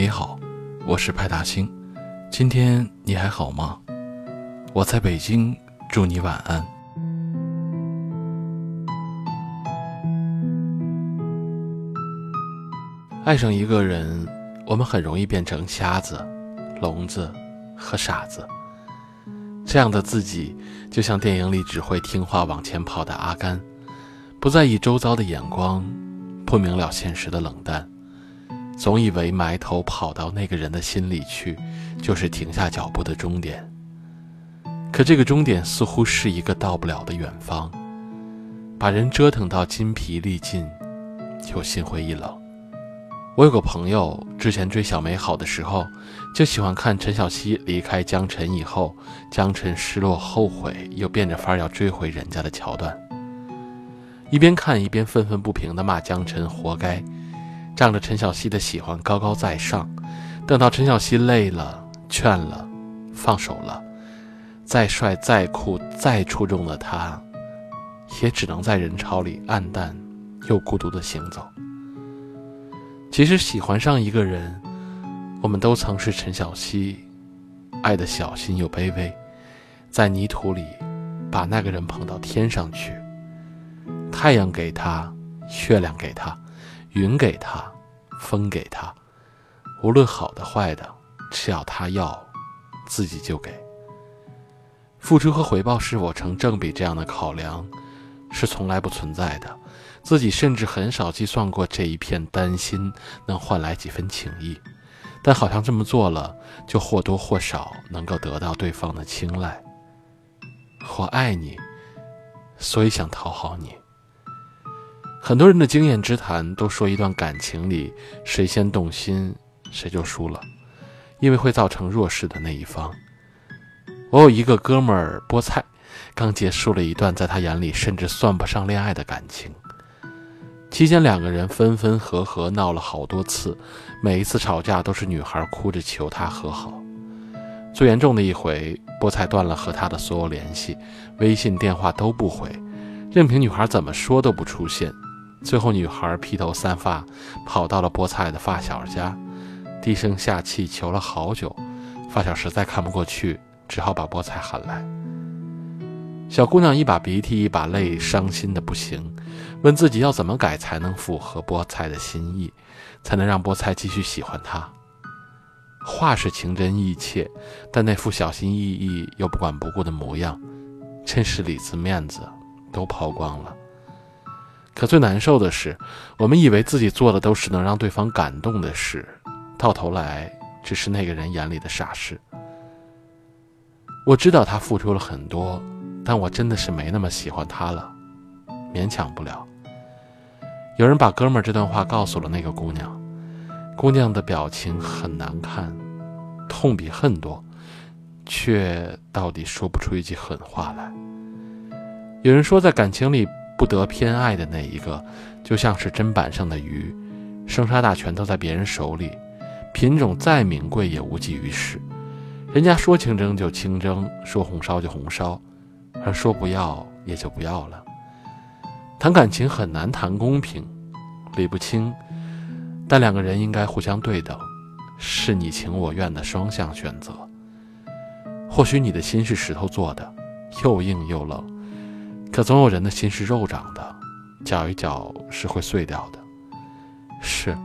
你好，我是派大星。今天你还好吗？我在北京，祝你晚安。爱上一个人，我们很容易变成瞎子、聋子和傻子。这样的自己，就像电影里只会听话往前跑的阿甘，不在意周遭的眼光，不明了现实的冷淡。总以为埋头跑到那个人的心里去，就是停下脚步的终点。可这个终点似乎是一个到不了的远方，把人折腾到筋疲力尽，又心灰意冷。我有个朋友，之前追小美好的时候，就喜欢看陈小希离开江辰以后，江辰失落后悔，又变着法儿要追回人家的桥段。一边看一边愤愤不平地骂江辰活该。仗着陈小希的喜欢高高在上，等到陈小希累了、劝了、放手了，再帅、再酷、再出众的他，也只能在人潮里暗淡又孤独地行走。其实喜欢上一个人，我们都曾是陈小希，爱的小心又卑微，在泥土里把那个人捧到天上去，太阳给他，月亮给他。云给他，风给他，无论好的坏的，只要他要，自己就给。付出和回报是否成正比这样的考量，是从来不存在的。自己甚至很少计算过这一片担心能换来几分情谊，但好像这么做了，就或多或少能够得到对方的青睐。我爱你，所以想讨好你。很多人的经验之谈都说，一段感情里谁先动心，谁就输了，因为会造成弱势的那一方。我有一个哥们儿菠菜，刚结束了一段在他眼里甚至算不上恋爱的感情，期间两个人分分合合闹了好多次，每一次吵架都是女孩哭着求他和好。最严重的一回，菠菜断了和他的所有联系，微信、电话都不回，任凭女孩怎么说都不出现。最后，女孩披头散发跑到了菠菜的发小家，低声下气求了好久。发小实在看不过去，只好把菠菜喊来。小姑娘一把鼻涕一把泪，伤心的不行，问自己要怎么改才能符合菠菜的心意，才能让菠菜继续喜欢她。话是情真意切，但那副小心翼翼又不管不顾的模样，真是里子面子都抛光了。可最难受的是，我们以为自己做的都是能让对方感动的事，到头来只是那个人眼里的傻事。我知道他付出了很多，但我真的是没那么喜欢他了，勉强不了。有人把哥们儿这段话告诉了那个姑娘，姑娘的表情很难看，痛比恨多，却到底说不出一句狠话来。有人说，在感情里。不得偏爱的那一个，就像是砧板上的鱼，生杀大权都在别人手里，品种再名贵也无济于事。人家说清蒸就清蒸，说红烧就红烧，而说不要也就不要了。谈感情很难谈公平，理不清，但两个人应该互相对等，是你情我愿的双向选择。或许你的心是石头做的，又硬又冷。可总有人的心是肉长的，搅一搅是会碎掉的。是，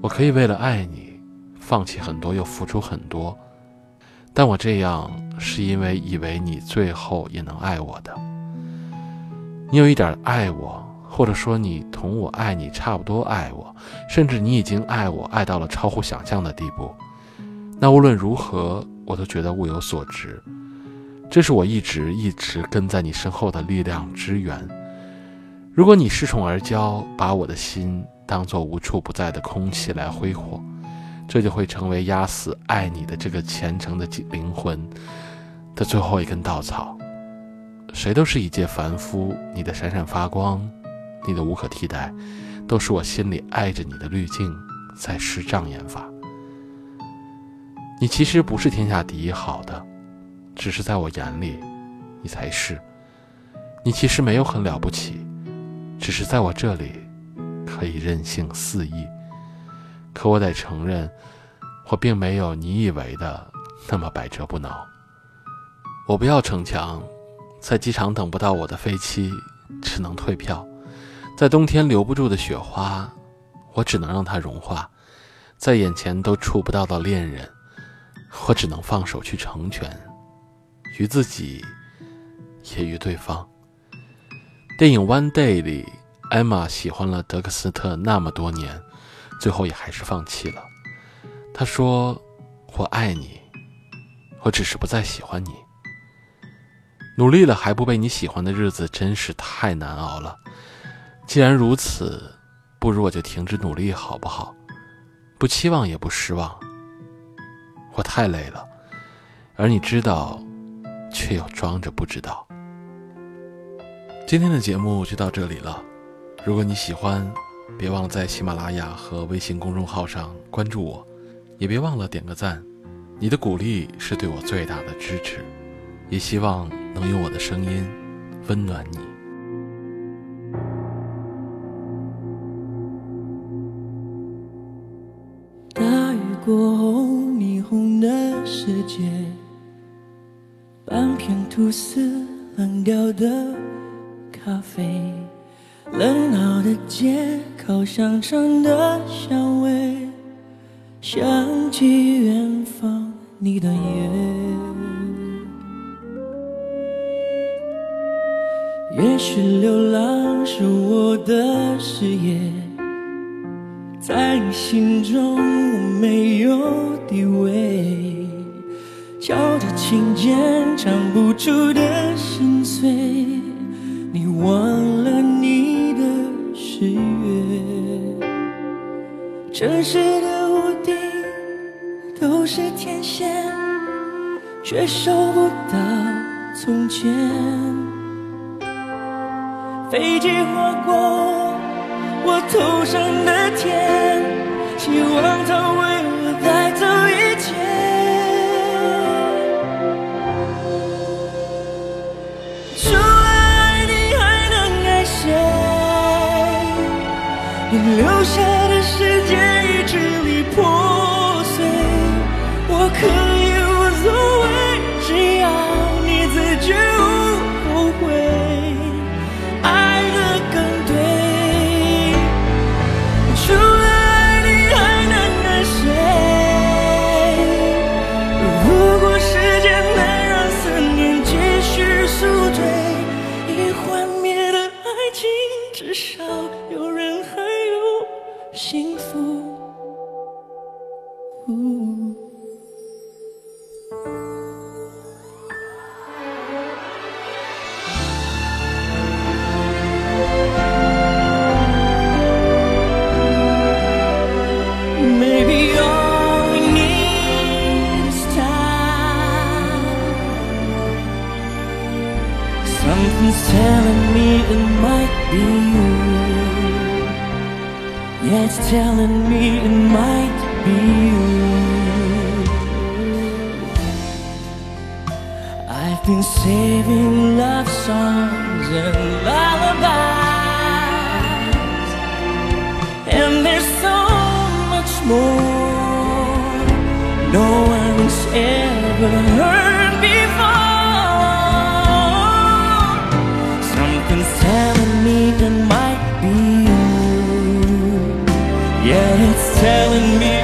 我可以为了爱你，放弃很多又付出很多，但我这样是因为以为你最后也能爱我的。你有一点爱我，或者说你同我爱你差不多爱我，甚至你已经爱我爱到了超乎想象的地步，那无论如何，我都觉得物有所值。这是我一直一直跟在你身后的力量之源。如果你恃宠而骄，把我的心当做无处不在的空气来挥霍，这就会成为压死爱你的这个虔诚的灵魂的最后一根稻草。谁都是一介凡夫，你的闪闪发光，你的无可替代，都是我心里爱着你的滤镜在施障眼法。你其实不是天下第一好的。只是在我眼里，你才是。你其实没有很了不起，只是在我这里，可以任性肆意。可我得承认，我并没有你以为的那么百折不挠。我不要逞强，在机场等不到我的飞机，只能退票；在冬天留不住的雪花，我只能让它融化；在眼前都触不到的恋人，我只能放手去成全，于自己，也于对方。电影《One Day》里，艾玛喜欢了德克斯特那么多年，最后也还是放弃了。他说：“我爱你，我只是不再喜欢你。努力了还不被你喜欢的日子真是太难熬了。既然如此，不如我就停止努力好不好？不期望也不失望。我太累了，而你知道，却又装着不知道。”今天的节目就到这里了。如果你喜欢，别忘了在喜马拉雅和微信公众号上关注我。也别忘了点个赞，你的鼓励是对我最大的支持，也希望能用我的声音温暖你。大雨过后，霓虹的世界，片吐司，冷掉的咖啡，冷傲的街，烤香肠的香味。想起远方你的夜，也许流浪是我的事业，在你心中我没有地位，敲着琴键唱不出的心碎，你忘了你的誓约，城市的屋顶。都是天线，却收不到从前。飞机划过我头上的天，希望它留下 be you. Yeah, it's telling me it might be you. I've been saving love songs and lullabies, and there's so much more no one's ever heard. Telling me